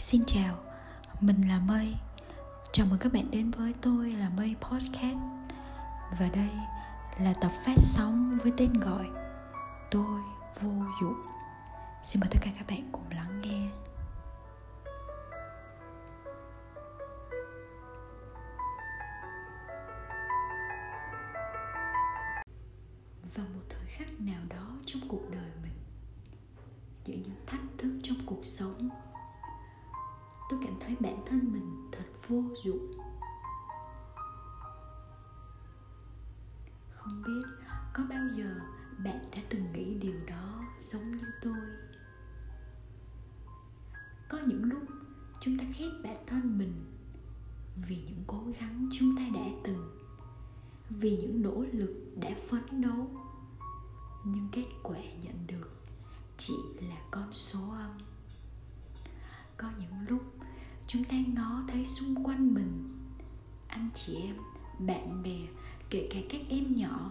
Xin chào, mình là Mây. Chào mừng các bạn đến với tôi là Mây Podcast. Và đây là tập phát sóng với tên gọi Tôi vô dụng. Xin mời tất cả các bạn cùng lắng nghe. Vào một thời khắc nào đó trong cuộc đời mình Giữa những thách thức trong cuộc sống tôi cảm thấy bản thân mình thật vô dụng. Không biết có bao giờ bạn đã từng nghĩ điều đó giống như tôi. Có những lúc chúng ta ghét bản thân mình vì những cố gắng chúng ta đã từng, vì những nỗ lực đã phấn đấu. Nhưng kết quả nhận được chúng ta ngó thấy xung quanh mình. Anh chị em, bạn bè, kể cả các em nhỏ,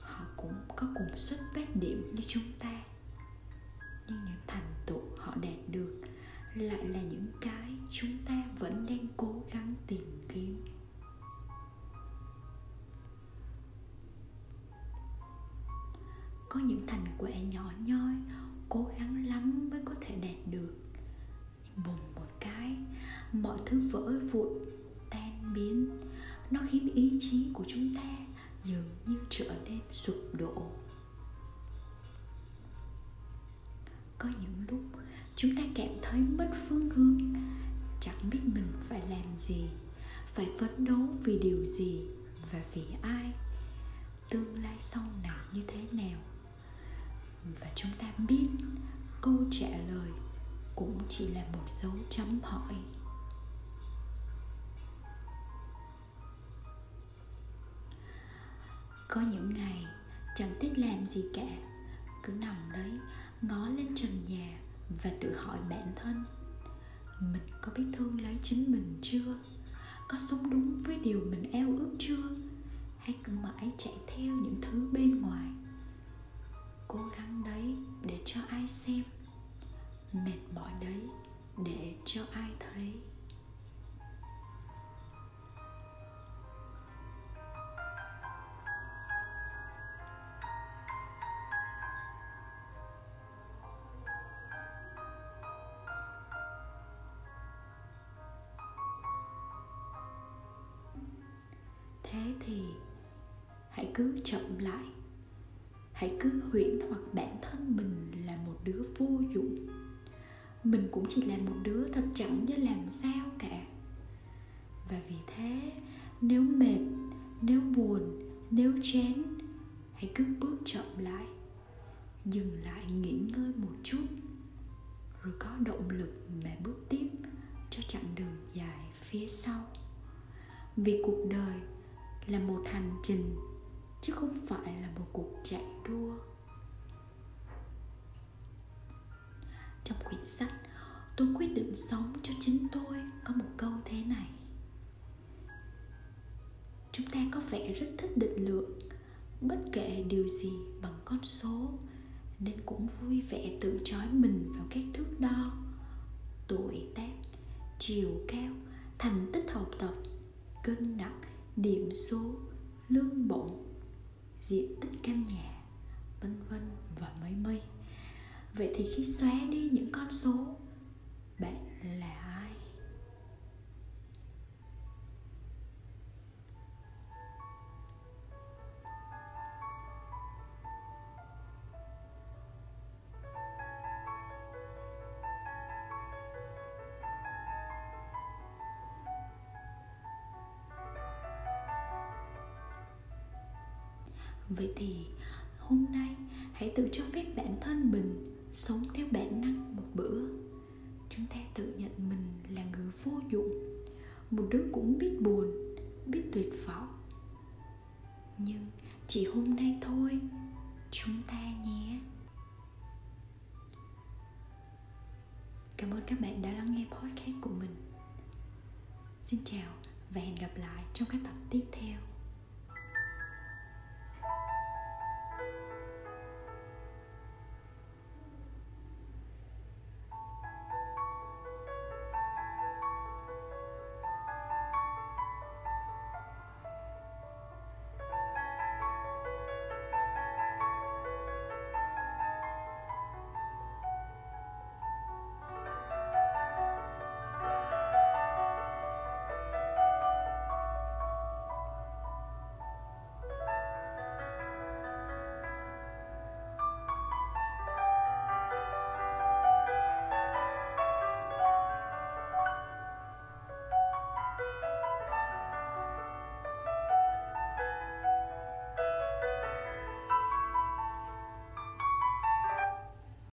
họ cũng có cùng xuất phát điểm như chúng ta. Nhưng những thành tựu họ đạt được lại là những cái chúng ta vẫn đang cố gắng tìm kiếm. Có những thành quả nhỏ nhoi cố gắng lắm mới có thể đạt được. Bùng mọi thứ vỡ vụn, tan biến. Nó khiến ý chí của chúng ta dường như trở nên sụp đổ. Có những lúc chúng ta cảm thấy mất phương hướng, chẳng biết mình phải làm gì, phải phấn đấu vì điều gì và vì ai, tương lai sau này như thế nào. Và chúng ta biết câu trả lời cũng chỉ là một dấu chấm hỏi. Có những ngày chẳng thích làm gì cả, cứ nằm đấy, ngó lên trần nhà và tự hỏi bản thân, mình có biết thương lấy chính mình chưa? Có sống đúng với điều mình eo ước chưa? Hay cứ mãi chạy theo những thứ bên ngoài. Cố gắng đấy để cho ai xem, mệt mỏi đấy để cho ai thấy. Thì hãy cứ chậm lại. Hãy cứ huyễn hoặc bản thân mình là một đứa vô dụng. Mình cũng chỉ là một đứa thật chẳng như làm sao cả. Và vì thế, nếu mệt, nếu buồn, nếu chán, hãy cứ bước chậm lại. Dừng lại nghỉ ngơi một chút. Rồi có động lực mà bước tiếp cho chặng đường dài phía sau. Vì cuộc đời là một hành trình, chứ không phải là một cuộc chạy đua. Trong quyển sách, tôi quyết định sống cho chính tôi có một câu thế này. Chúng ta có vẻ rất thích định lượng, bất kể điều gì bằng con số, nên cũng vui vẻ tự trói mình vào các thước đo, tuổi tác, chiều cao, thành tích học tập, cân nặng điểm số, lương bổng, diện tích căn nhà, vân vân và mây mây. Vậy thì khi xóa đi những con số, bạn là vậy thì hôm nay hãy tự cho phép bản thân mình sống theo bản năng một bữa. Chúng ta tự nhận mình là người vô dụng. Một đứa cũng biết buồn, biết tuyệt vọng. Nhưng chỉ hôm nay thôi, chúng ta nhé. Cảm ơn các bạn đã lắng nghe podcast của mình. Xin chào và hẹn gặp lại trong các tập tiếp theo.